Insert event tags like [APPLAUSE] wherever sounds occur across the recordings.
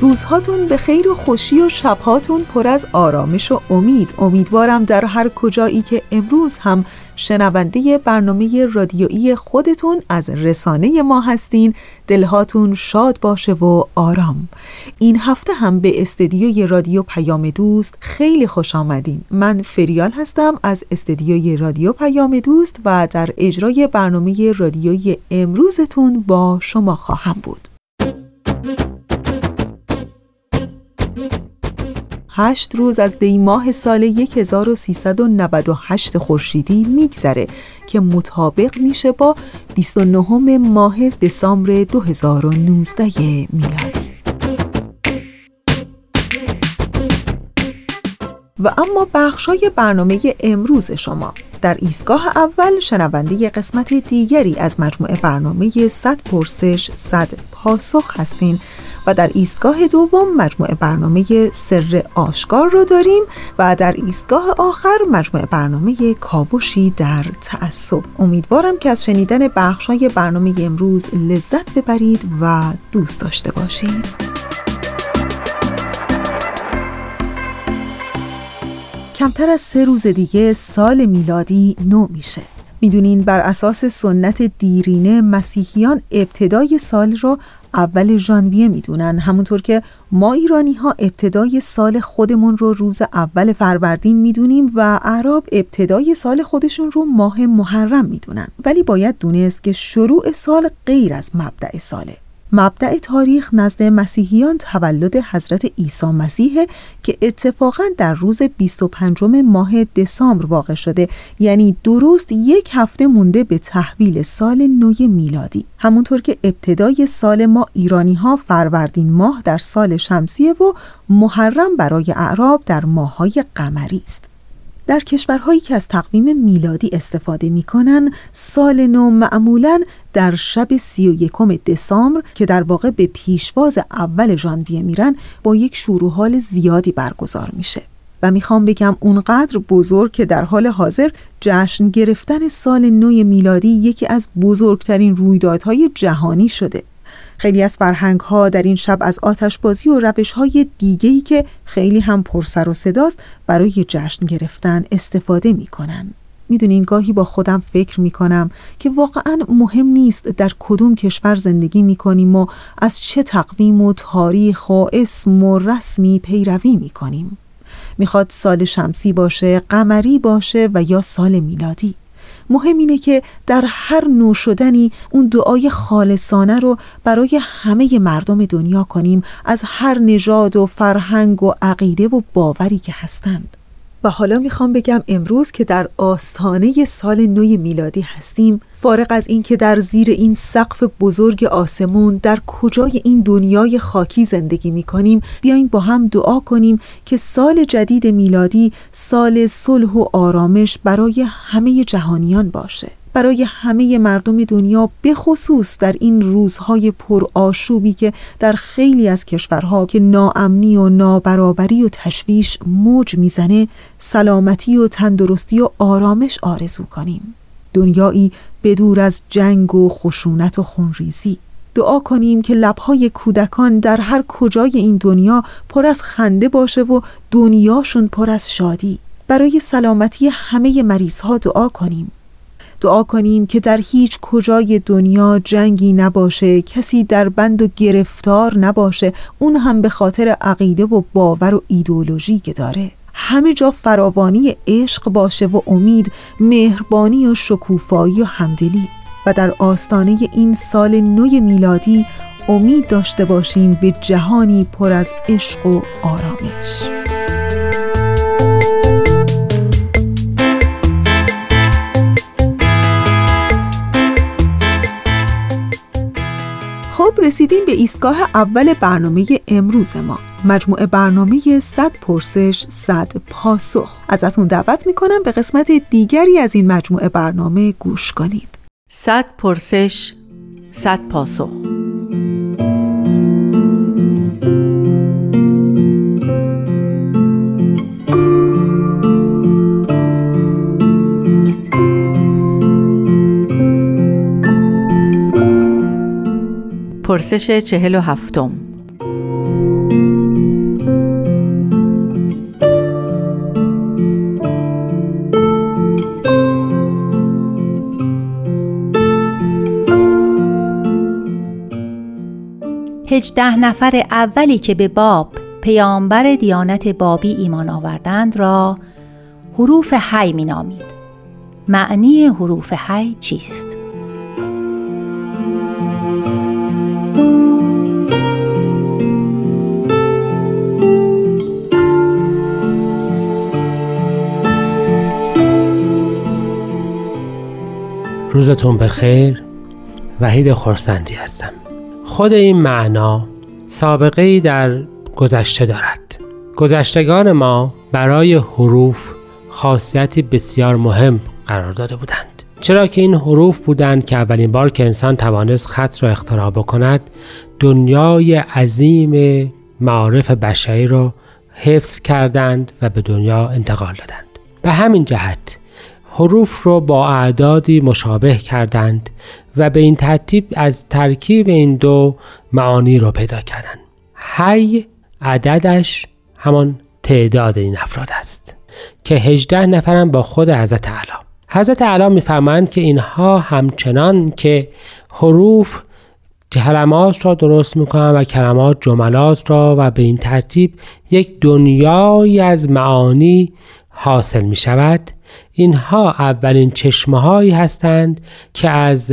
روزهاتون به خیر و خوشی و شبهاتون پر از آرامش و امید. امیدوارم در هر کجایی که امروز هم شنونده برنامه رادیویی خودتون از رسانه ما هستین دلهاتون شاد باشه و آرام. این هفته هم به استدیوی رادیو پیام دوست خیلی خوش آمدین. من فریال هستم از استدیوی رادیو پیام دوست و در اجرای برنامه رادیویی امروزتون با شما خواهم بود. هشت روز از دی ماه سال 1398 خورشیدی میگذره که مطابق میشه با 29 ماه دسامبر 2019 میلادی. و اما بخشای برنامه امروز شما. در ایستگاه اول شنونده قسمت دیگری از مجموعه برنامه 100 پرسش 100 پاسخ هستین. و در ایستگاه دوم مجموعه برنامه سر آشکار رو داریم و در ایستگاه آخر مجموعه برنامه کاوشی در تعصب. امیدوارم که از شنیدن بخشای برنامه امروز لذت ببرید و دوست داشته باشید. کمتر از سه روز دیگه سال میلادی نو میشه. می‌دونین بر اساس سنت دیرینه مسیحیان ابتدای سال رو اول ژانویه می‌دونن. همونطور که ما ایرانی ها ابتدای سال خودمون رو روز اول فروردین می‌دونیم و عرب ابتدای سال خودشون رو ماه محرم می‌دونن. ولی باید دونست که شروع سال غیر از مبدع ساله. مبدع تاریخ نزد مسیحیان تولد حضرت عیسی مسیح که اتفاقا در روز 25 ماه دسامبر واقع شده یعنی درست یک هفته مونده به تحویل سال نو میلادی. همونطور که ابتدای سال ما ایرانی ها فروردین ماه در سال شمسیه و محرم برای اعراب در ماهای قمری است. در کشورهایی که از تقویم میلادی استفاده می کنن سال نو معمولا در شب سی و یکم دسامبر که در واقع به پیشواز اول ژانویه میرن با یک شروع حال زیادی برگزار میشه و می‌خوام بگم اونقدر بزرگ که در حال حاضر جشن گرفتن سال نو میلادی یکی از بزرگترین رویدادهای جهانی شده خیلی از فرهنگ ها در این شب از آتشبازی و روش های دیگهی که خیلی هم پرسر و صداست برای جشن گرفتن استفاده می‌کنن. می‌دونین گاهی با خودم فکر می‌کنم که واقعا مهم نیست در کدوم کشور زندگی می‌کنیم و از چه تقویم و تاریخ و اسم و رسمی پیروی می‌کنیم. می‌خواد سال شمسی باشه، قمری باشه و یا سال میلادی. مهم اینه که در هر نو شدنی اون دعای خالصانه رو برای همه مردم دنیا کنیم از هر نژاد و فرهنگ و عقیده و باوری که هستند. و حالا می‌خوام بگم امروز که در آستانه سال نوی میلادی هستیم فارغ از اینکه در زیر این سقف بزرگ آسمون در کجای این دنیای خاکی زندگی می‌کنیم بیاین با هم دعا کنیم که سال جدید میلادی سال صلح و آرامش برای همه جهانیان باشه. برای همه مردم دنیا به خصوص در این روزهای پر آشوبی که در خیلی از کشورها که ناامنی و نابرابری و تشویش موج می‌زنه سلامتی و تندرستی و آرامش آرزو کنیم. دنیایی بدور از جنگ و خشونت و خونریزی. دعا کنیم که لبهای کودکان در هر کجای این دنیا پر از خنده باشه و دنیاشون پر از شادی. برای سلامتی همه مریض ها دعا کنیم. دعا کنیم که در هیچ کجای دنیا جنگی نباشه کسی در بند و گرفتار نباشه. اون هم به خاطر عقیده و باور و ایدولوژی که داره. همه جا فراوانی عشق باشه و امید مهربانی و شکوفایی و همدلی. و در آستانه این سال نو میلادی امید داشته باشیم به جهانی پر از عشق و آرامش. خب رسیدیم به ایستگاه اول برنامه امروز ما. مجموعه برنامه 100 پرسش 100 پاسخ. ازتون دعوت می‌کنم به قسمت دیگری از این مجموعه برنامه گوش کنید. 100 پرسش 100 پاسخ. پرسش چهل و هفتم هجده نفر اولی که به باب پیامبر دیانت بابی ایمان آوردند را حروف حی می نامید. معنی حروف حی چیست؟ روزتون بخیر. وحید خورسندی هستم. خود این معنا سابقه ای در گذشته دارد. گذشتگان ما برای حروف خاصیتی بسیار مهم قرار داده بودند. چرا که این حروف بودند که اولین بار که انسان توانست خط را اختراع بکند دنیای عظیم معارف بشری را حفظ کردند و به دنیا انتقال دادند. به همین جهت حروف رو با اعدادی مشابه کردند و به این ترتیب از ترکیب این دو معانی رو پیدا کردند. هی عددش همان تعداد این افراد است که هجده نفرم با خود حضرت علا حضرت علا میفرمایند که اینها همچنان که حروف کلمات را درست می‌کنند و کلمات جملات را و به این ترتیب یک دنیایی از معانی حاصل می شود اینها اولین چشمه هایی هستند که از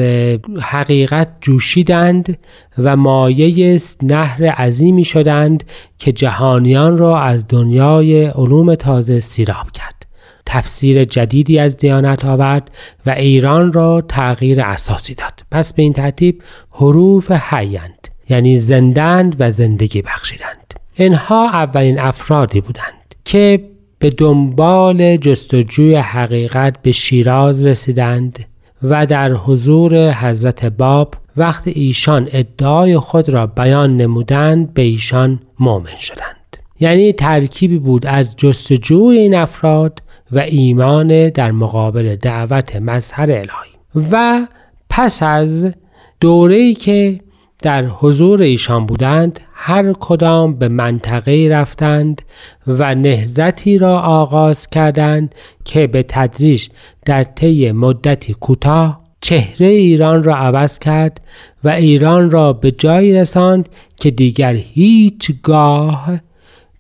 حقیقت جوشیدند و مایه نهر عظیمی شدند که جهانیان را از دنیای علوم تازه سیراب کرد. تفسیر جدیدی از دیانت آورد و ایران را تغییر اساسی داد. پس به این ترتیب حروف حیند یعنی زندند و زندگی بخشیدند. اینها اولین افرادی بودند که به دنبال جستجوی حقیقت به شیراز رسیدند و در حضور حضرت باب وقت ایشان ادعای خود را بیان نمودند به ایشان مؤمن شدند. یعنی ترکیبی بود از جستجوی این افراد و ایمان در مقابل دعوت مظهر الهی. و پس از دوره‌ای که در حضور ایشان بودند هر کدام به منطقه رفتند و نهزتی را آغاز کردند که به تدریج در طی مدتی کوتاه چهره ایران را عوض کرد و ایران را به جایی رساند که دیگر هیچگاه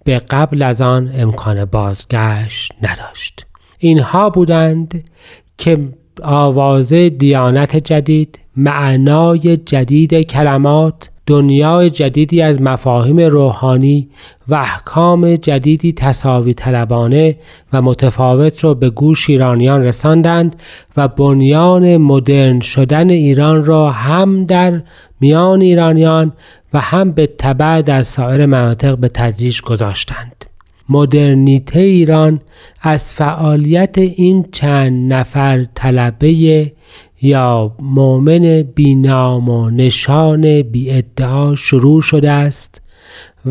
به قبل از آن امکان بازگشت نداشت. اینها بودند که آواز دیانت جدید معنای جدید کلمات دنیای جدیدی از مفاهیم روحانی و احکام جدیدی تصاوی طلبانه و متفاوت را به گوش ایرانیان رساندند و بنیان مدرن شدن ایران را هم در میان ایرانیان و هم به تبع در سایر مناطق به تدریج گذاشتند. مدرنیته ایران از فعالیت این چند نفر طلبه یا مؤمن بینام و نشان بی ادعا شروع شده است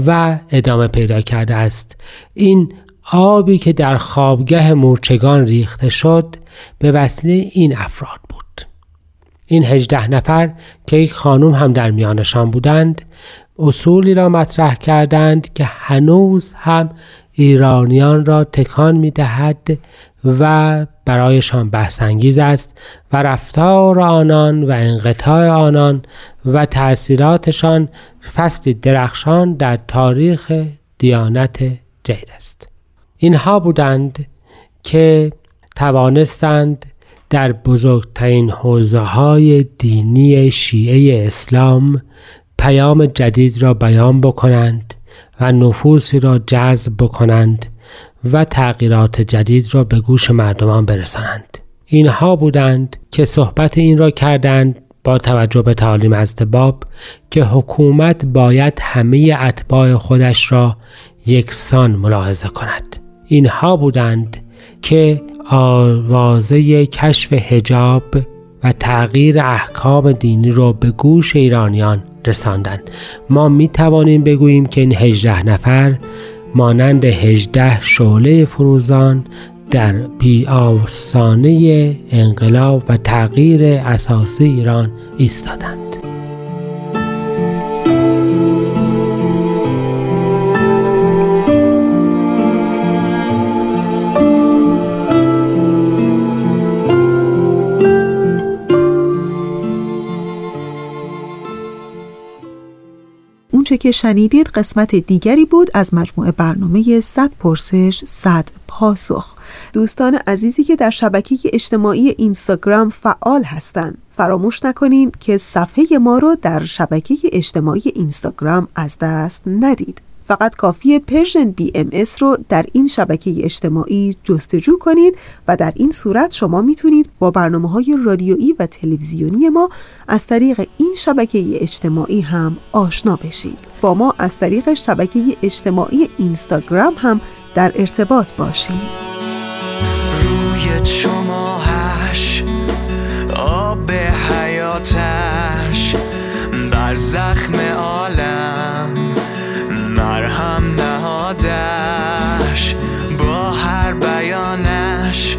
و ادامه پیدا کرده است. این آبی که در خوابگه مورچگان ریخته شد به وسیله این افراد بود. این هجده نفر که یک خانوم هم در میانشان بودند اصولی را مطرح کردند که هنوز هم ایرانیان را تکان می دهد و برایشان بحثانگیز است و رفتار آنان و انقطاع آنان و تأثیراتشان فصلی درخشان در تاریخ دیانت جدید است. اینها بودند که توانستند در بزرگترین حوزه های دینی شیعه اسلام پیام جدید را بیان بکنند و نفوسی را جذب بکنند و تغییرات جدید را به گوش مردمان برسانند. اینها بودند که صحبت این را کردند با توجه به تعالیم از باب که حکومت باید همه اتباع خودش را یکسان ملاحظه کند. اینها بودند که آوازه کشف هجاب و تغییر احکام دینی را به گوش ایرانیان رساندند ما می توانیم بگوییم که این هجده نفر مانند هجده شعله فروزان در بی آسانه انقلاب و تغییر اساسی ایران ایستادند. اونچه که شنیدید قسمت دیگری بود از مجموعه برنامه 100 پرسش 100 پاسخ. دوستان عزیزی که در شبکه اجتماعی اینستاگرام فعال هستند فراموش نکنید که صفحه ما رو در شبکه اجتماعی اینستاگرام از دست ندید. فقط کافی Persian BMS رو در این شبکه اجتماعی جستجو کنید و در این صورت شما می‌تونید با برنامه های رادیویی و تلویزیونی ما از طریق این شبکه اجتماعی هم آشنا بشید. با ما از طریق شبکه اجتماعی اینستاگرام هم در ارتباط باشید. روی چماهش آب حیاتش بر زخم عالم. مرهم نهادش با هر بیانش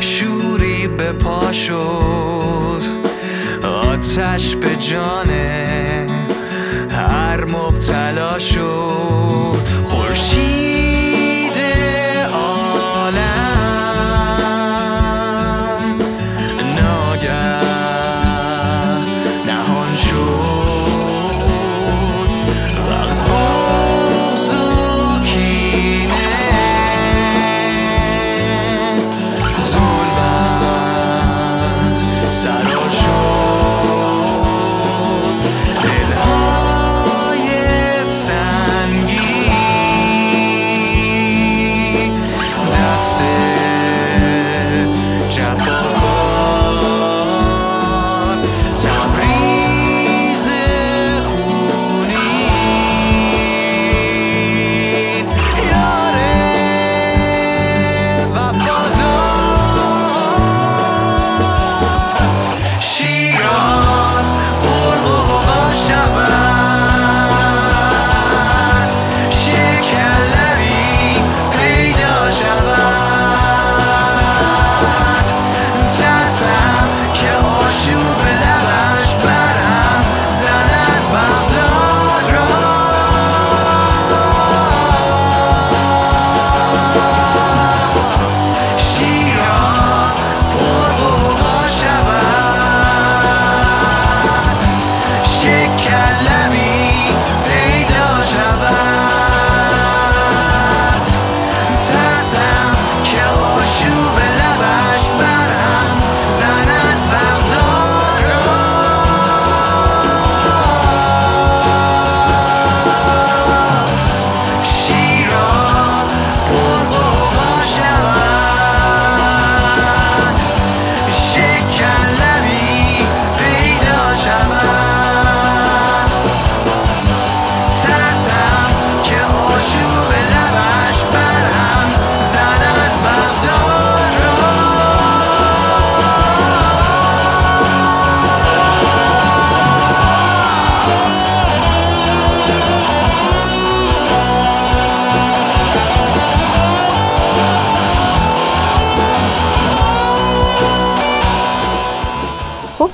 شوری به پا شد. آتش به جان هر مبتلا شد. خورشید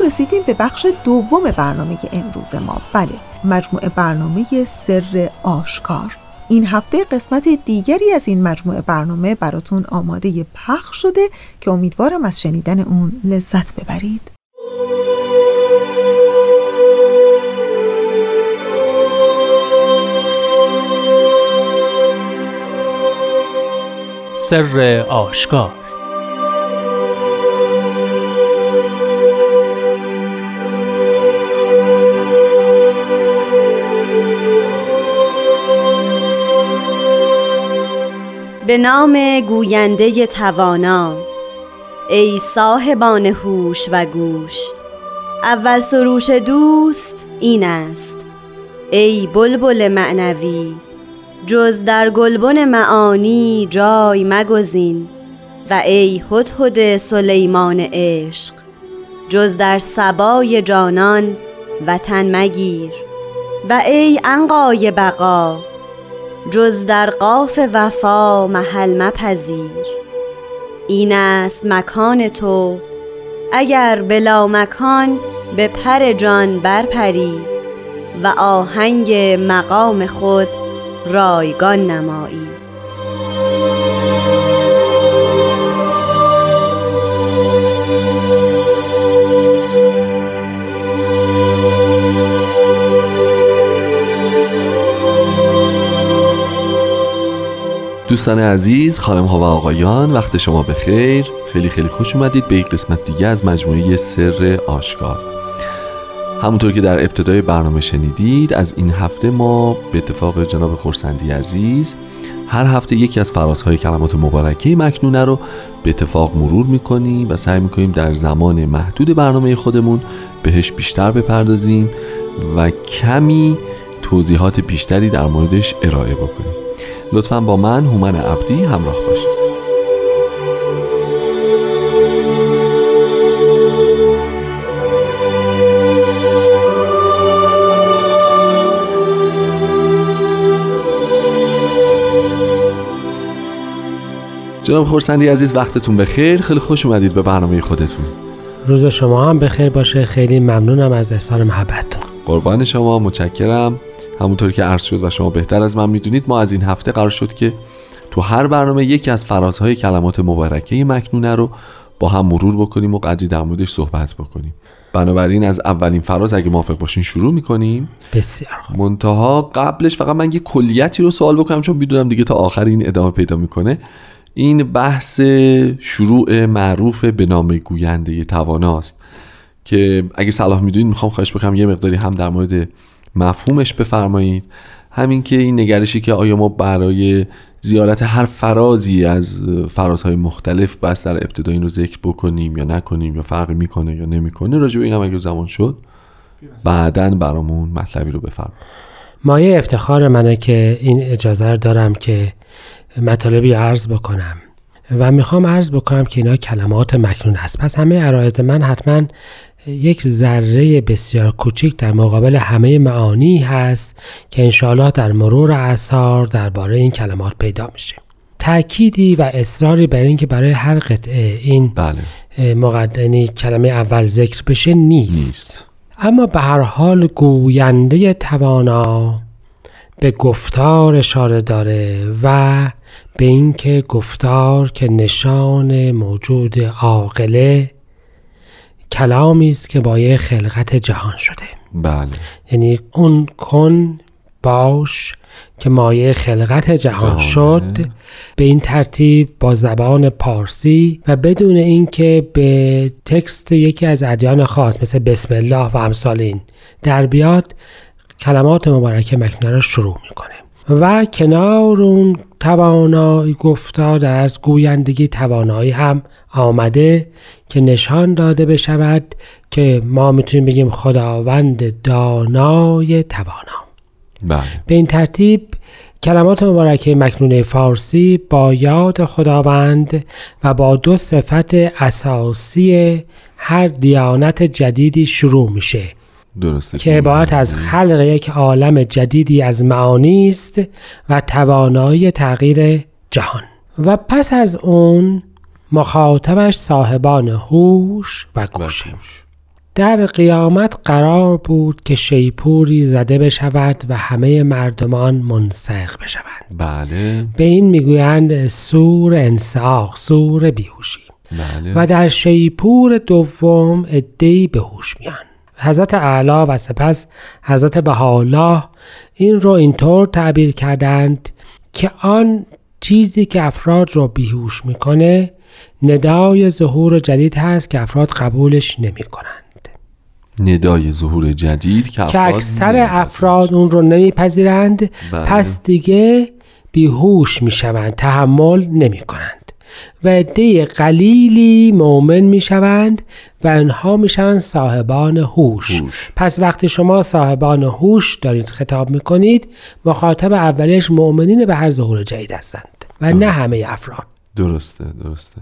رسیدیم به بخش دوم برنامه امروز ما. بله مجموعه برنامه سر آشکار. این هفته قسمت دیگری از این مجموعه برنامه براتون آماده پخش شده که امیدوارم از شنیدن اون لذت ببرید. سر آشکار به نام گوینده توانا. ای صاحبان هوش و گوش اول سروش دوست این است. ای بلبل معنوی جز در گلبن معانی جای مگزین. و ای هدهد سلیمان عشق جز در سبای جانان وطن مگیر. و ای عنقای بقا جز در قاف وفا محل مپذیر. این است مکان تو اگر بلا مکان به پر جان برپری و آهنگ مقام خود رایگان نمایی. دوستان عزیز خانم ها و آقایان وقت شما بخیر. خیلی خیلی خوش اومدید به یک قسمت دیگه از مجموعه سر آشکار. همونطور که در ابتدای برنامه شنیدید از این هفته ما به اتفاق جناب خورسندی عزیز هر هفته یکی از فرازهای کلمات مبارکه مکنونه رو به اتفاق مرور می‌کنیم و سعی می‌کنیم در زمان محدود برنامه خودمون بهش بیشتر بپردازیم و کمی توضیحات بیشتری در موردش ارائه بکنیم. لطفا با من هومن عبدی همراه باشید. جناب خورسندی عزیز وقتتون بخیر. خیلی خوش اومدید به برنامه خودتون. روز شما هم بخیر باشه. خیلی ممنونم از اظهار محبتتون. قربان شما. متشکرم. همونطور که عرض شد و شما بهتر از من می‌دونید ما از این هفته قرار شد که تو هر برنامه یکی از فرازهای کلمات مبارکه مکنونه رو با هم مرور بکنیم و قدری در موردش صحبت بکنیم. بنابراین از اولین فراز اگه موافق باشین شروع می‌کنیم. بسیار خوب. منتها قبلش فقط من یه کلیتی رو سوال بکنم چون می‌دونم دیگه تا آخر این ادامه پیدا می‌کنه. این بحث شروع معروف به نام گوینده تواناست که اگه صلاح می‌دونید می‌خوام خواهش بکنم یه مقداری هم در مورد مفهومش بفرمایید. همین که این نگرشی که آیا ما برای زیارت هر فرازی از فرازهای مختلف بس در ابتدا این رو ذکر بکنیم یا نکنیم یا فرقی می‌کنه یا نمی‌کنه راجع به این هم اگه زمان شد بعدا برامون مطلبی رو بفرم مایه افتخار منه که این اجازه رو دارم که مطالبی عرض بکنم. و می‌خوام عرض بکنم که اینا کلمات مکنون است. پس همه عرایز من حتما یک ذره بسیار کوچیک در مقابل همه معانی هست که انشاءالله در مرور اثار درباره این کلمات پیدا میشه. تأکیدی و اصراری بر این که برای هر قطعه این بله. مقدنی کلمه اول ذکر بشه نیست. نیست. اما به هر حال گوینده توانا به گفتار اشاره داره و به اینکه گفتار که نشان موجود عاقله کلامی است که بایه خلقت جهان شده بله یعنی اون کن باش که مایه خلقت جهان. شد به این ترتیب با زبان پارسی و بدون اینکه به تکست یکی از ادیان خاص مثل بسم الله و امثال این در بیاد کلمات مبارکه مکنه را شروع می‌کنه و کنار اون توانایی گفتار از گویندگی توانایی هم آمده که نشان داده بشود که ما می‌تونیم بگیم خداوند دانای توانا. بله. به این ترتیب کلمات مبارکه مکنونه فارسی با یاد خداوند و با دو صفت اساسی هر دیانت جدیدی شروع میشه. درسته که عبارت از خلق یک عالم جدیدی از معانی است و توانایی تغییر جهان. و پس از اون مخاطبش صاحبان هوش و گوش. در قیامت قرار بود که شیپوری زده بشود و همه مردمان منسق بشوند. بله. به این می‌گویند سور انساق سور بیهوشی. بله. و در شیپور دوم ادهی به هوش میان. حضرت اعلی و سپس حضرت بهاءالله این رو اینطور تعبیر کردند که آن چیزی که افراد رو بیهوش می‌کنه ندای ظهور جدید هست که افراد قبولش نمی کنند. ندای ظهور جدید که که اکثر. افراد اون رو نمیپذیرند بله. پس دیگه بیهوش می شوند تحمل نمی کنند و عده قلیلی مؤمن می شوند و آنها می شوند صاحبان هوش. پس وقتی شما صاحبان هوش دارید خطاب می کنید مخاطب اولیش مؤمنین به هر ظهور جدید هستند و نه همه افراد. درسته درسته.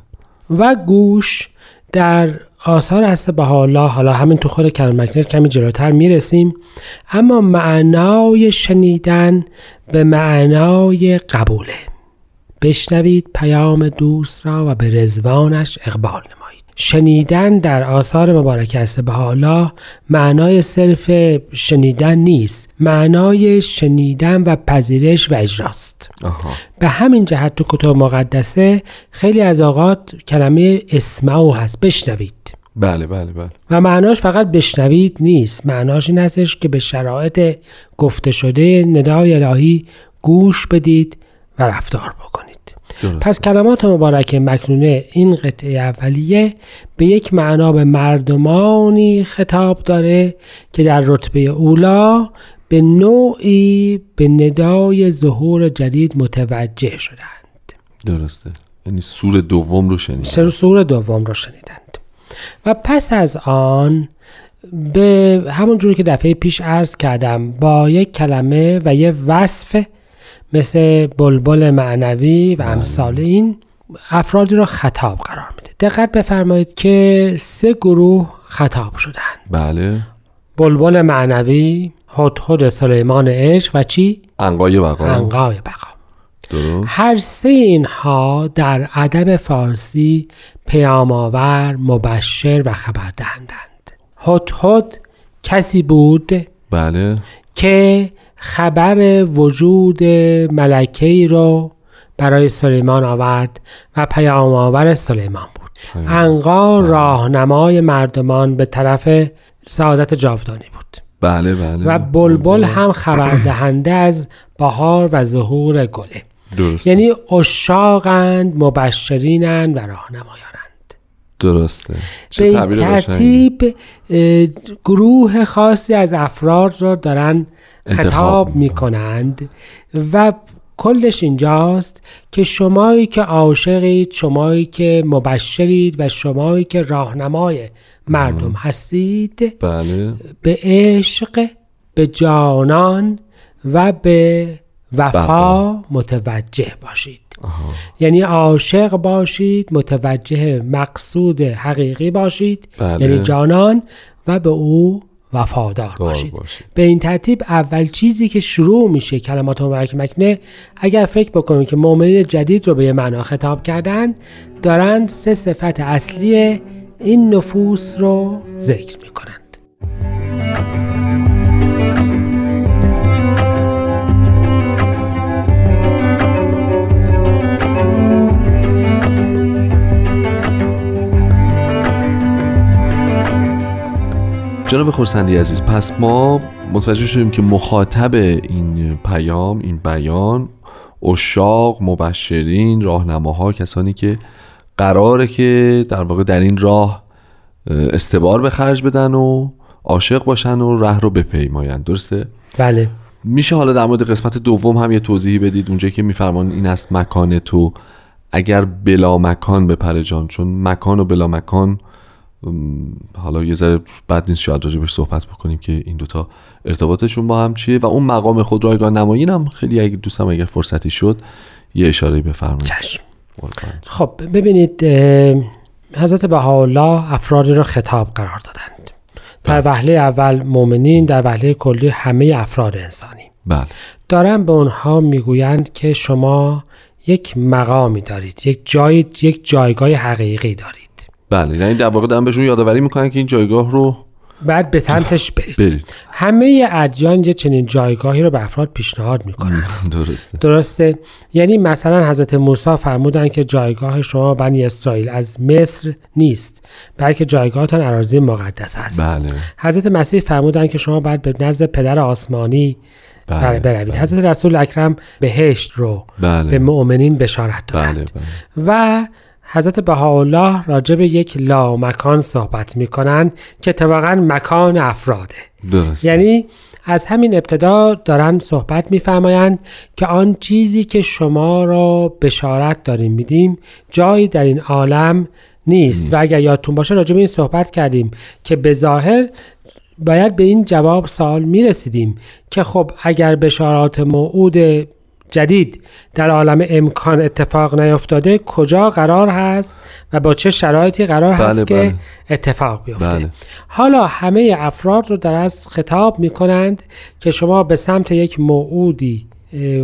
و گوش در آثار هست به حالا حالا همین تو خود کلام مکنر کمی جلوتر می‌رسیم. اما معنای شنیدن به معنای قبوله. بشنوید پیام دوست را و به رزوانش اقبال نمایید. شنیدن در آثار مبارک است. به حالا معنای صرف شنیدن نیست. معنای شنیدن و پذیرش و اجراست. آها. به همین جهت تو کتب مقدسه خیلی از اوقات کلمه اسمعو هست. بشنوید. بله بله بله. و معناش فقط بشنوید نیست. معناش این هستش که به شرایط گفته شده ندای الهی گوش بدید و رفتار بکنید. درست پس کلمات مبارک مکنونه این قطعه اولیه به یک معنا به مردمانی خطاب داره که در رتبه اولا به نوعی به ندای ظهور جدید متوجه شدند. درسته. یعنی سور دوم رو شنید سر سور دوم را شنیدند. و پس از آن به همون جوری که دفعه پیش عرض کردم با یک کلمه و یه وصف مثل بلبل معنوی و امثال این افرادی را خطاب قرار میده. دقت بفرمایید که سه گروه خطاب شدند بله. بلبل معنوی هدهد سلیمان عشق و چی؟ انقای بقا. انقای بقا. درست. هر سه اینها در ادب فارسی پیامآور مبشر و خبر دهندند. هدهد کسی بود بله. که خبر وجود ملکه رو برای سلیمان آورد و پیامآور سلیمان بود. انقا راهنمای مردمان به طرف سعادت جاودانی بود. بله بله. و بلبل هم خبر دهنده از بهار و ظهور گله. درست یعنی اشاقند مبشرینند و راهنمایانند. درسته. به این. ترتیب گروه خاصی از افراد را دارن خطاب می کنند و کلش اینجاست که شمایی که عاشقید شمایی که مبشرید و شمایی که راهنمای مردم هستید بله. به عشق به جانان و به وفا متوجه باشید. یعنی عاشق باشید متوجه مقصود حقیقی باشید بله. یعنی جانان و به او وفادار دار باشید باشید. به این ترتیب اول چیزی که شروع میشه کلمات مبارک مکنه اگر فکر بکنیم که مؤمنین جدید رو به یه معنا خطاب کردن دارند سه صفت اصلی این نفوس رو ذکر می‌کنند جناب خورسندی عزیز پس ما متوجه شدیم که مخاطب این پیام این بیان اشاق مبشرین راهنماها کسانی که قراره که در واقع در این راه اه، استبار به خرج بدن و عاشق باشن و ره رو بپیمایند. درسته؟ بله. میشه حالا در مورد قسمت دوم هم یه توضیحی بدید. اونجا که میفرمان این است مکان تو. اگر بلا مکان بپره جان چون مکان و بلا مکان حالا یه ذره بد نیست شاید راجبش صحبت بکنیم که این دوتا ارتباطشون با هم چیه و اون مقام خود رایگاه نمایین هم خیلی اگه دوستم اگر فرصتی شد یه اشاره بفرمایید. خب ببینید حضرت بهاءالله افرادی را خطاب قرار دادند. در وهله اول مؤمنین در وهله کلی همه افراد انسانی. بله. دارن به اونها می‌گویند که شما یک مقامی دارید یک جای یک جایگاه حقیقی دارید. بله یعنی در واقع دارن بهشون یادآوری می‌کنن که این جایگاه رو بعد به سمتش [LAUGHS] برید, برید. همه ادیان یه چنین جایگاهی رو به افراد پیشنهاد می‌کنن. [LAUGHS] درسته. درسته. یعنی مثلا حضرت موسی فرمودن که جایگاه شما بنی اسرائیل از مصر نیست بلکه جایگاهتان اراضی مقدس است. بله. حضرت مسیح فرمودن که شما باید به نزد پدر آسمانی بله بله بروید. بله. حضرت رسول اکرم بهشت رو بله. به مؤمنین بشارت بله دادند بله. و حضرت بهاءالله راجع به یک لامکان صحبت می‌کنن که اتفاقا مکان افراده. درسته. یعنی از همین ابتدا دارن صحبت میفرمایند که آن چیزی که شما را بشارت داریم میدیم جایی در این عالم نیست, و اگر یادتون باشه راجع به این صحبت کردیم که به ظاهر باید به این جواب سوال می‌رسیدیم که خب اگر بشارات موعود جدید در عالم امکان اتفاق نیفتاده کجا قرار هست و با چه شرایطی قرار هست بله، که بله. اتفاق بیفته بله. حالا همه افراد رو در از خطاب می کنند که شما به سمت یک موعودی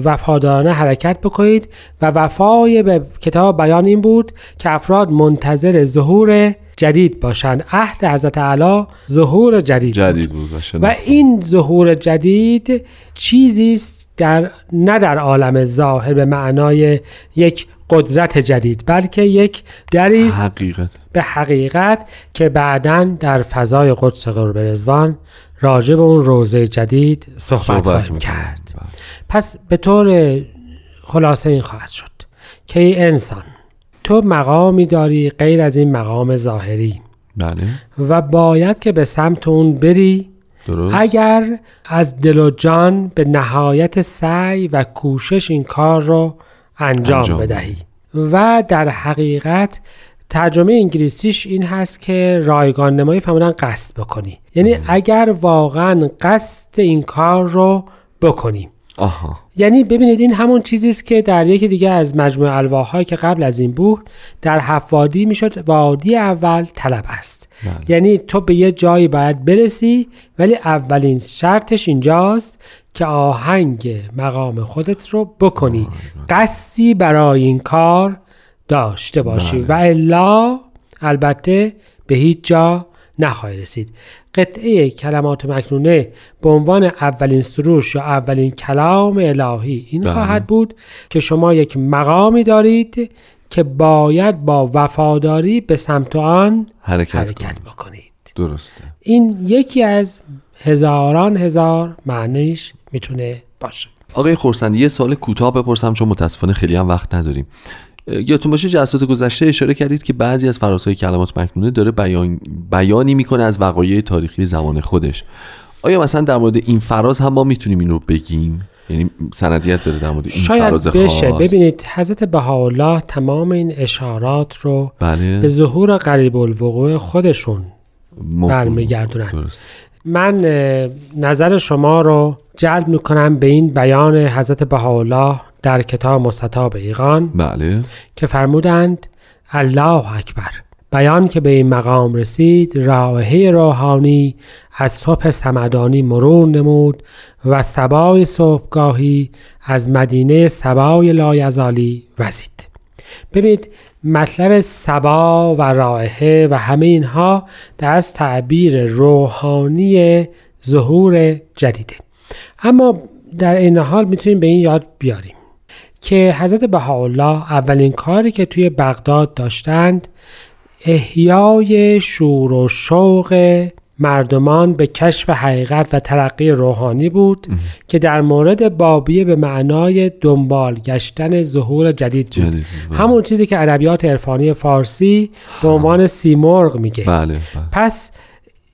وفادارانه حرکت بکنید و وفای به کتاب بیان این بود که افراد منتظر ظهور جدید باشند عهد حضرت اعلی ظهور جدید, بود. جدید بود باشه. و این ظهور جدید چیزی است در نه در عالم ظاهر به معنای یک قدرت جدید بلکه یک دری است حقیقت. به حقیقت که بعدا در فضای قدس قرب رضوان راجع به اون روزه جدید صحبت, خواهیم. کرد. پس به طور خلاصه این خواهد شد که ای انسان تو مقامی داری غیر از این مقام ظاهری. بله. و باید که به سمت اون بری درست؟ اگر از دل و جان به نهایت سعی و کوشش این کار رو انجام, انجام بدهی. و در حقیقت ترجمه انگلیسیش این هست که رایگان نمایی فهمونن قصد بکنی. یعنی اگر واقعا قصد این کار رو بکنی. آها. یعنی ببینید این همون چیزی است که در یکی دیگه از مجموعه الواحهایی که قبل از این بود در هفت وادی می‌شد. وادی اول طلب است. بله. یعنی تو به یه جایی باید برسی ولی اولین شرطش اینجاست که آهنگ مقام خودت رو بکنی. قصدی برای این کار داشته باشی. و الا البته به هیچ جا نخواهی رسید. قطعه کلمات مکنونه به عنوان اولین سروش یا اولین کلام الهی. این بله. خواهد بود که شما یک مقامی دارید که باید با وفاداری به سمت آن حرکت, حرکت. بکنید. درسته. این یکی از هزاران هزار معنیش می‌تونه باشه. آقای خورسندی یه سوال کوتاه بپرسم چون متاسفانه خیلی هم وقت نداریم. یادتون باشه جلسات گذشته اشاره کردید که بعضی از فرازهای کلمات مکنونه داره بیان... بیانی می‌کنه از وقایع تاریخی زمان خودش. آیا مثلا در مورد این فراز هم ما می‌تونیم این رو بگیم؟ یعنی سندیت داره در مورد این شاید فراز بشه. خاص. ببینید حضرت بهاءالله تمام این اشارات رو بله. به ظهور قریب الوقوع خودشون. برمیگردونن. من نظر شما رو جلب می‌کنم به این بیان حضرت بهاءالله در کتاب مستطاب ایقان بله. که فرمودند الله اکبر. بیان که به این مقام رسید رائحه روحانی از صبح سمدانی مرور نمود و سبای صبحگاهی از مدینه سبای لایزالی وزید. ببینید مطلب سبا و رائحه و همه اینها در از تعبیر روحانی ظهور جدیده. اما در این حال می‌تونیم به این یاد بیاریم. که حضرت بهاءالله اولین کاری که توی بغداد داشتند احیای شور و شوق مردمان به کشف حقیقت و ترقی روحانی بود که در مورد بابیه به معنای دنبال گشتن ظهور جدید بود. جدید بود، بله. همون چیزی که ادبیات عرفانی فارسی به عنوان سیمرغ میگه. بله بله. پس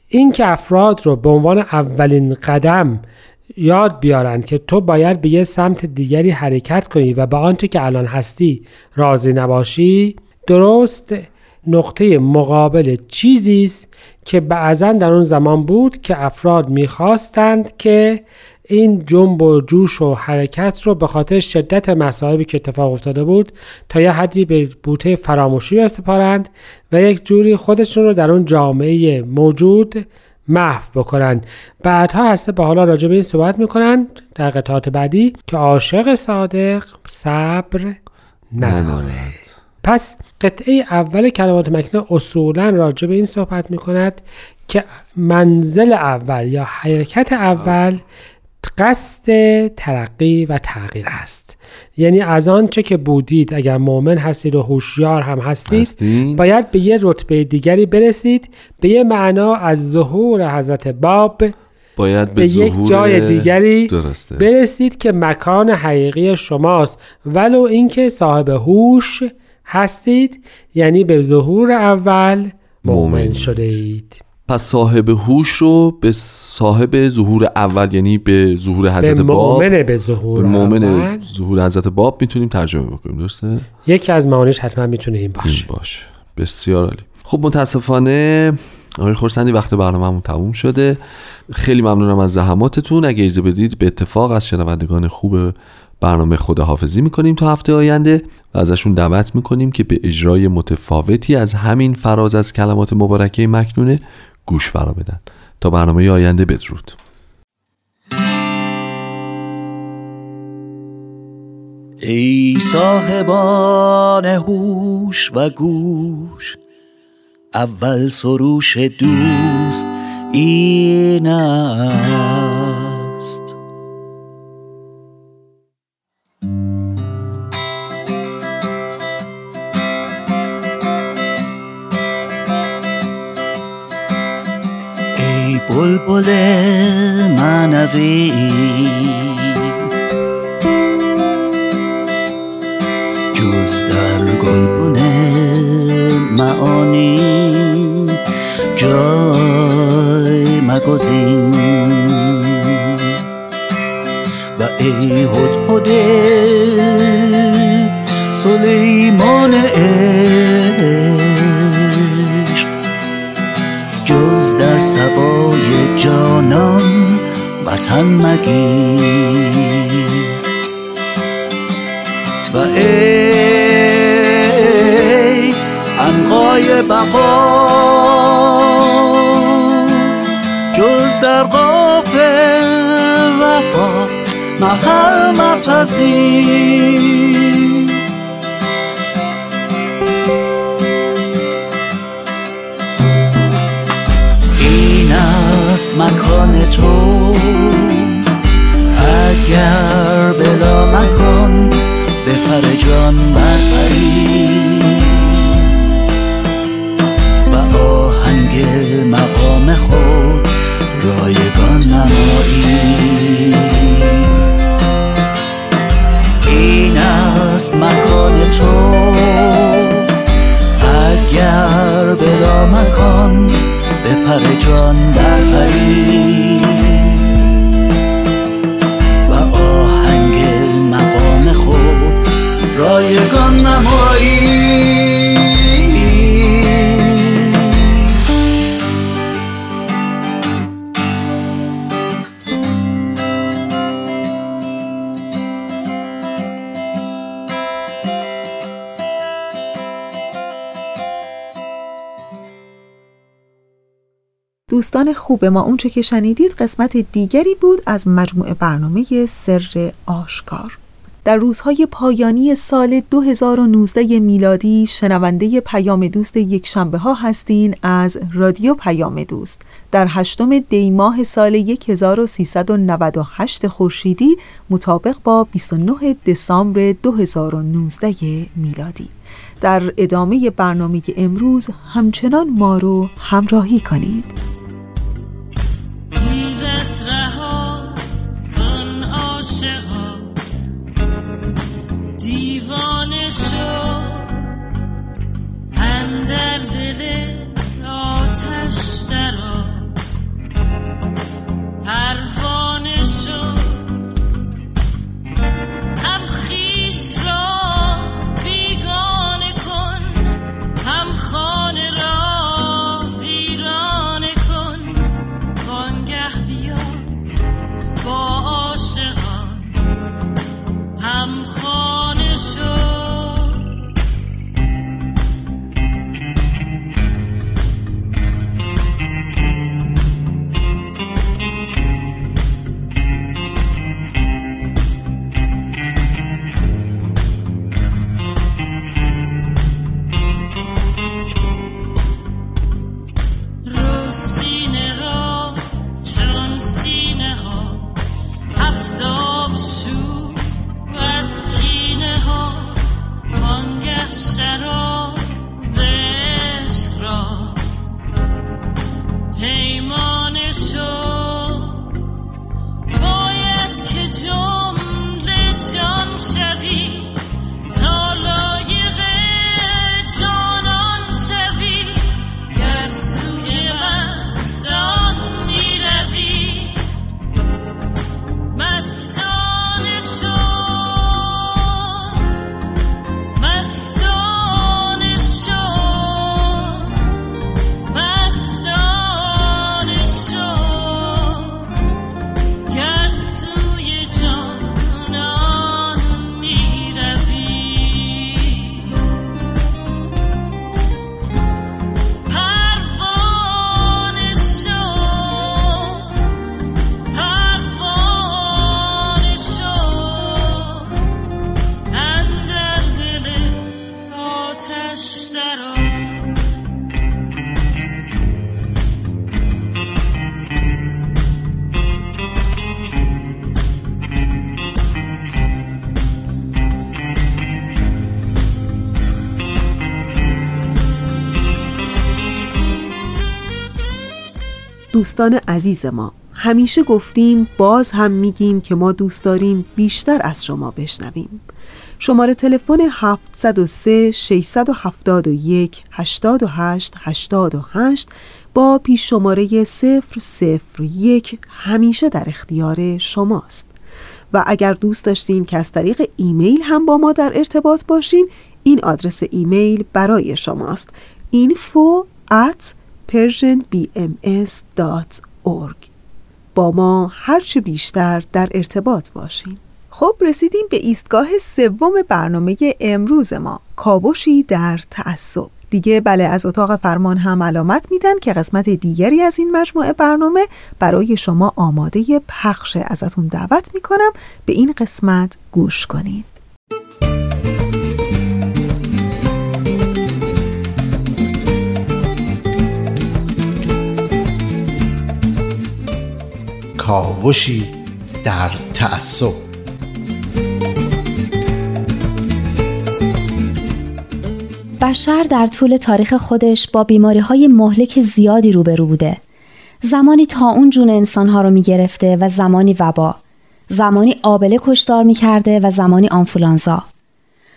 این که افراد رو به عنوان اولین قدم یاد بیارن که تو باید به یه سمت دیگری حرکت کنی و به آنچه که الان هستی راضی نباشی. درست نقطه مقابل چیزی است که بعضا در اون زمان بود که افراد می‌خواستند که این جنب و جوش و حرکت رو به خاطر شدت مصائبی که اتفاق افتاده بود تا یه حدی به بوته فراموشی بسپارند و یک جوری خودشون رو در اون جامعه موجود محو بکنن بعدها هسته به حالا راجع به این صحبت می‌کنن در قطعات بعدی که عاشق صادق صبر نداره پس قطعه اول کلمات مکنه اصولا راجع به این صحبت می کند که منزل اول یا حرکت اول قصد ترقی و تغییر است. یعنی از آنچه که بودید اگر مؤمن هستید و هوشیار هم هستید؟ باید به یه رتبه دیگری برسید. به یه معنا از ظهور حضرت باب باید به, به یک جای دیگری درسته. برسید که مکان حقیقی شماست. ولو اینکه صاحب هوش هستید یعنی به ظهور اول مؤمن. شده اید پس صاحب هوش رو به صاحب ظهور اول یعنی به ظهور حضرت به باب به ظهور به مؤمن. ظهور حضرت باب می‌تونیم ترجمه بکنیم درسته؟ یکی از معانیش حتما می‌تونه این باشه. این باشه. بسیار عالی. خب متاسفانه آقای خورسندی وقت برنامه‌مون تموم شده. خیلی ممنونم از زحماتتون. اگه اجازه بدید به اتفاق از شنوندگان خوب برنامه خداحافظی می‌کنیم تا هفته آینده و ازشون دعوت می‌کنیم که به اجرای متفاوتی از همین فراز از کلمات مبارکه مکنونه گوش فرا بدن. تا برنامه آینده بدرود. ای صاحبان هوش و گوش اول سروش دوست این است. ای بلبل معنوی. جز در گلبن معانی جای مگزین. و ای هدهد سلیمان عشق در سبای جانان وطن مگیر. و ای انقای بقا جز در قاف وفا محل مپذیر اگر بلا مکن به پر جان برپری و آهنگ مقام خود رایگان نمایی. این است مکان تو. اگر بلا مکان به پر جان برپری دوستان خوب ما اونچه که شنیدید قسمت دیگری بود از مجموعه برنامه سر آشکار. در روزهای پایانی سال 2019 میلادی شنونده پیام دوست یک شنبه ها هستین از رادیو پیام دوست. در هشتم دی ماه سال 1398 خورشیدی مطابق با 29 دسامبر 2019 میلادی. در ادامه برنامه امروز همچنان ما رو همراهی کنید. mm دوستان عزیز ما همیشه گفتیم باز هم میگیم که ما دوست داریم بیشتر از شما بشنویم. شماره تلفن 703 671 88 88 با پیش شماره 001 همیشه در اختیار شماست. و اگر دوست داشتین که از طریق ایمیل هم با ما در ارتباط باشین این آدرس ایمیل برای شماست. info persianbms.org با ما هرچه بیشتر در ارتباط باشین. خب رسیدیم به ایستگاه سوم برنامه امروز ما. کاوشی در تعصب. دیگه بله از اتاق فرمان هم علامت میدن که قسمت دیگری از این مجموعه برنامه برای شما آماده پخش ازتون دعوت می‌کنم. به این قسمت گوش کنید کاوشی در تعصب بشر در طول تاریخ خودش با بیماری های مهلک زیادی روبرو بوده. زمانی تا اون جون انسانها رو می گرفته و زمانی وبا. زمانی آبله کشدار می کرده و زمانی آنفولانزا.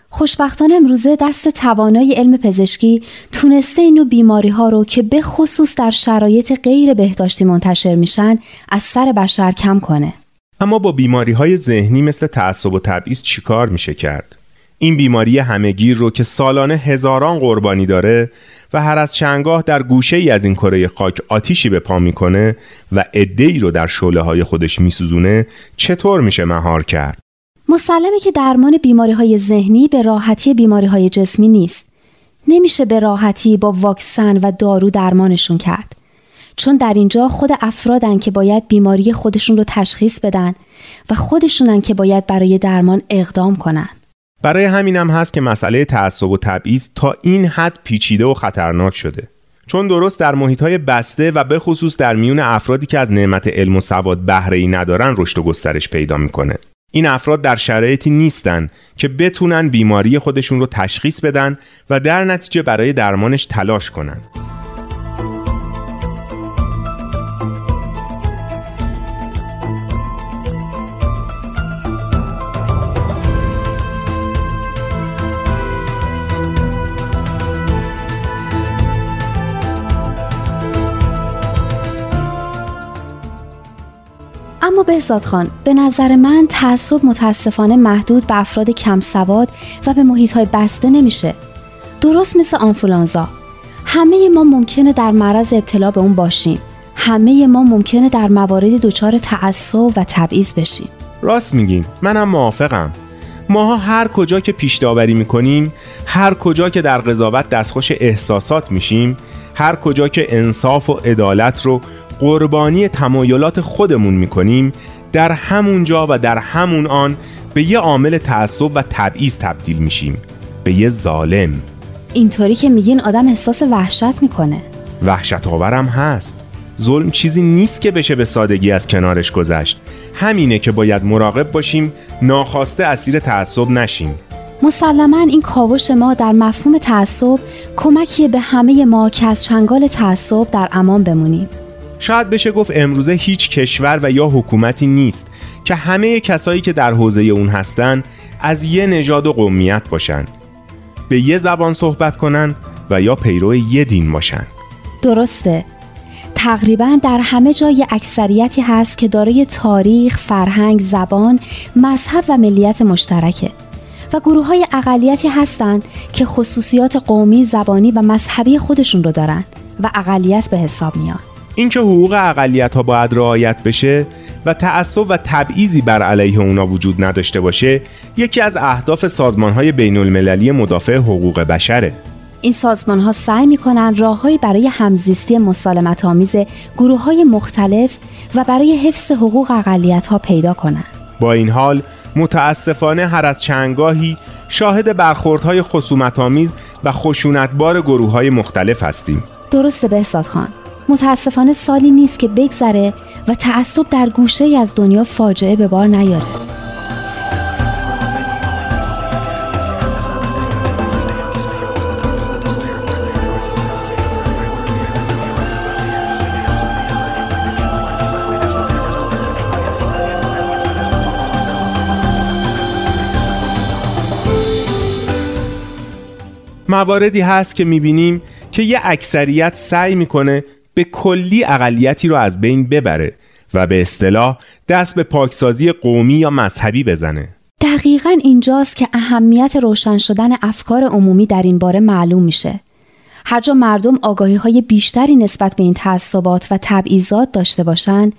خوشبختانه امروزه دست توانای علم پزشکی تونسته اینو بیماری ها رو که به خصوص در شرایط غیر بهداشتی منتشر میشن از سر بشر کم کنه. اما با بیماری های ذهنی مثل تعصب و تبعیض چیکار میشه کرد؟ این بیماری همهگیر رو که سالانه هزاران قربانی داره و هر از چنگاه در گوشه ای از این کره خاک آتیشی به پا می‌کنه و ای رو در شعله های خودش میسوزونه چطور میشه مهار کرد؟ مسلمه که درمان بیماری های ذهنی به راحتی بیماری های جسمی نیست. نمیشه به راحتی با واکسن و دارو درمانشون کرد. چون در اینجا خود افرادن که باید بیماری خودشون رو تشخیص بدن و خودشونن که باید برای درمان اقدام کنن. برای همینم هست که مسئله تعصب و تبعیض تا این حد پیچیده و خطرناک شده چون درست در محیط های بسته و به خصوص در میون افرادی که از نعمت علم و سواد بهره ای ندارن رشد و گسترش پیدا می‌کنه این افراد در شرایطی نیستن که بتونن بیماری خودشون رو تشخیص بدن و در نتیجه برای درمانش تلاش کنن. اما بهزاد خان به نظر من تعصب متاسفانه محدود به افراد کم سواد و به محیط های بسته نمیشه. درست مثل آنفولانزا. همه ما ممکنه در معرض ابتلا به اون باشیم. همه ما ممکنه در موارد دچار تعصب و تبعیض بشیم. راست میگین. منم موافقم. ماها هر کجا که پیش داوری می‌کنیم هر کجا که در قضاوت دستخوش احساسات میشیم هر کجا که انصاف و عدالت رو قربانی تمایلات خودمون می‌کنیم در همون جا و در همون آن به یه عامل تعصب و تبعیض تبدیل میشیم به یه ظالم. اینطوری که میگین آدم احساس وحشت می‌کنه. وحشت آورم هست. ظلم چیزی نیست که بشه به سادگی از کنارش گذشت. همینه که باید مراقب باشیم ناخواسته اسیر تعصب نشیم. مسلما این کاوش ما در مفهوم تعصب کمکی به همه ما که از چنگال تعصب در امان بمونیم. شاید بشه گفت امروزه هیچ کشور و یا حکومتی نیست که همه کسایی که در حوزه اون هستن از یه نژاد و قومیت باشن. به یه زبان صحبت کنن و یا پیرو یه دین باشن. درسته. تقریبا در همه جای اکثریتی هست که دارای تاریخ، فرهنگ، زبان، مذهب و ملیت مشترکه و گروه های اقلیتی هستند که خصوصیات قومی، زبانی و مذهبی خودشون رو دارن و اقلیت به حساب میان. اینکه حقوق اقلیت ها باید رعایت بشه و تعصب و تبعیضی بر علیه اونا وجود نداشته باشه یکی از اهداف سازمان های بین المللی مدافع حقوق بشره این سازمان ها سعی می‌کنن راههایی برای همزیستی مسالمت آمیز گروه های مختلف و برای حفظ حقوق اقلیت ها پیدا کنند. با این حال متاسفانه هر از چنگاهی شاهد برخوردهای خصومت آمیز و خشونتبار گروه های مختلف هستیم. درسته بهزاد خان. متاسفانه سالی نیست که بگذره و تعصب در گوشه ای از دنیا فاجعه به بار نیاره. مواردی هست که می‌بینیم که یه اکثریت سعی می‌کنه به کلی اقلیتی رو از بین ببره و به اصطلاح دست به پاکسازی قومی یا مذهبی بزنه دقیقا اینجاست که اهمیت روشن شدن افکار عمومی در این باره معلوم میشه. هر جا مردم آگاهی های بیشتری نسبت به این تعصبات و تبعیضات داشته باشند،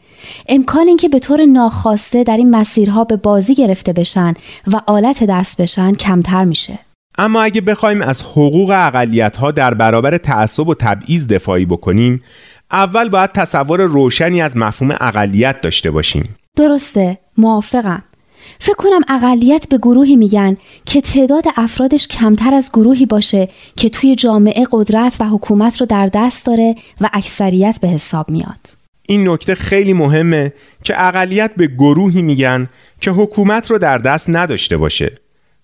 امکان اینکه به طور ناخواسته در این مسیرها به بازی گرفته بشن و آلت دست بشن کمتر میشه. اما اگه بخوایم از حقوق اقلیت ها در برابر تعصب و تبعیض دفاعی بکنیم اول باید تصور روشنی از مفهوم اقلیت داشته باشیم درسته، موافقم. فکر کنم اقلیت به گروهی میگن که تعداد افرادش کمتر از گروهی باشه که توی جامعه قدرت و حکومت رو در دست داره و اکثریت به حساب میاد. این نکته خیلی مهمه که اقلیت به گروهی میگن که حکومت رو در دست نداشته باشه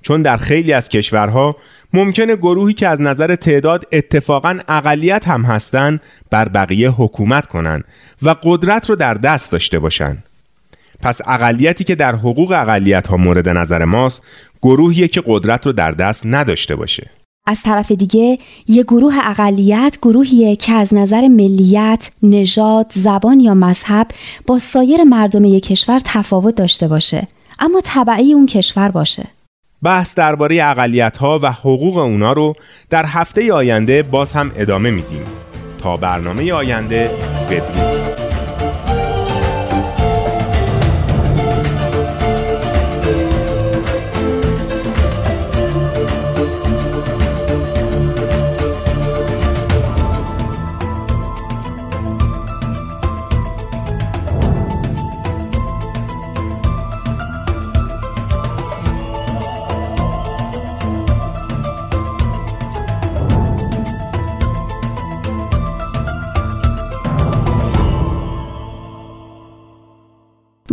چون در خیلی از کشورها ممکنه گروهی که از نظر تعداد اتفاقا اقلیت هم هستن بر بقیه حکومت کنن و قدرت رو در دست داشته باشن. پس اقلیتی که در حقوق اقلیت ها مورد نظر ماست گروهیه که قدرت رو در دست نداشته باشه. از طرف دیگه یه گروه اقلیت گروهیه که از نظر ملیت، نژاد، زبان یا مذهب با سایر مردم یک کشور تفاوت داشته باشه. اما طبعی اون کشور باشه. بحث درباره اقلیت ها و حقوق اونا رو در هفته آینده باز هم ادامه میدیم. تا برنامه آینده بدرود.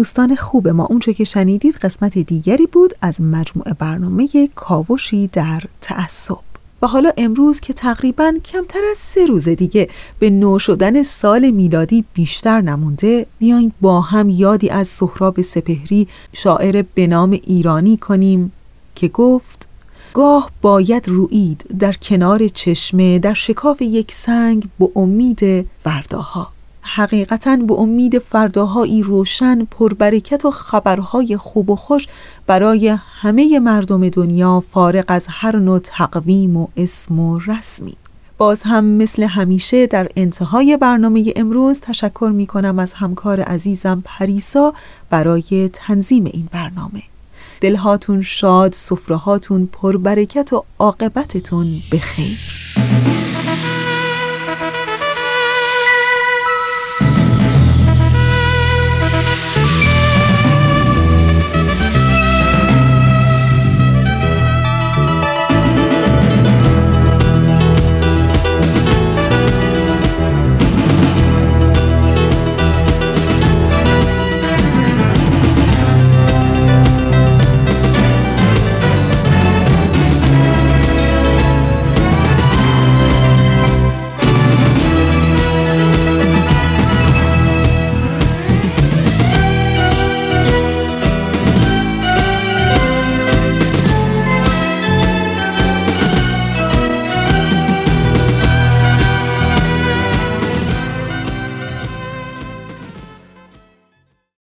دوستان خوب ما. اونچه که شنیدید قسمت دیگری بود از مجموعه برنامه کاوشی در تعصب. و حالا امروز که تقریبا کمتر از سه روز دیگه به نو شدن سال میلادی بیشتر نمونده بیاین با هم یادی از سهراب سپهری شاعر به نام ایرانی کنیم که گفت گاه باید روید در کنار چشمه در شکاف یک سنگ به امید فرداها حقیقتا به امید فرداهایی روشن پربرکت و خبرهای خوب و خوش برای همه مردم دنیا فارغ از هر نوع تقویم و اسم و رسمی. باز هم مثل همیشه در انتهای برنامه امروز تشکر می کنم از همکار عزیزم پریسا برای تنظیم این برنامه. دلهاتون شاد، سفرهاتون پربرکت و عاقبتتون بخیر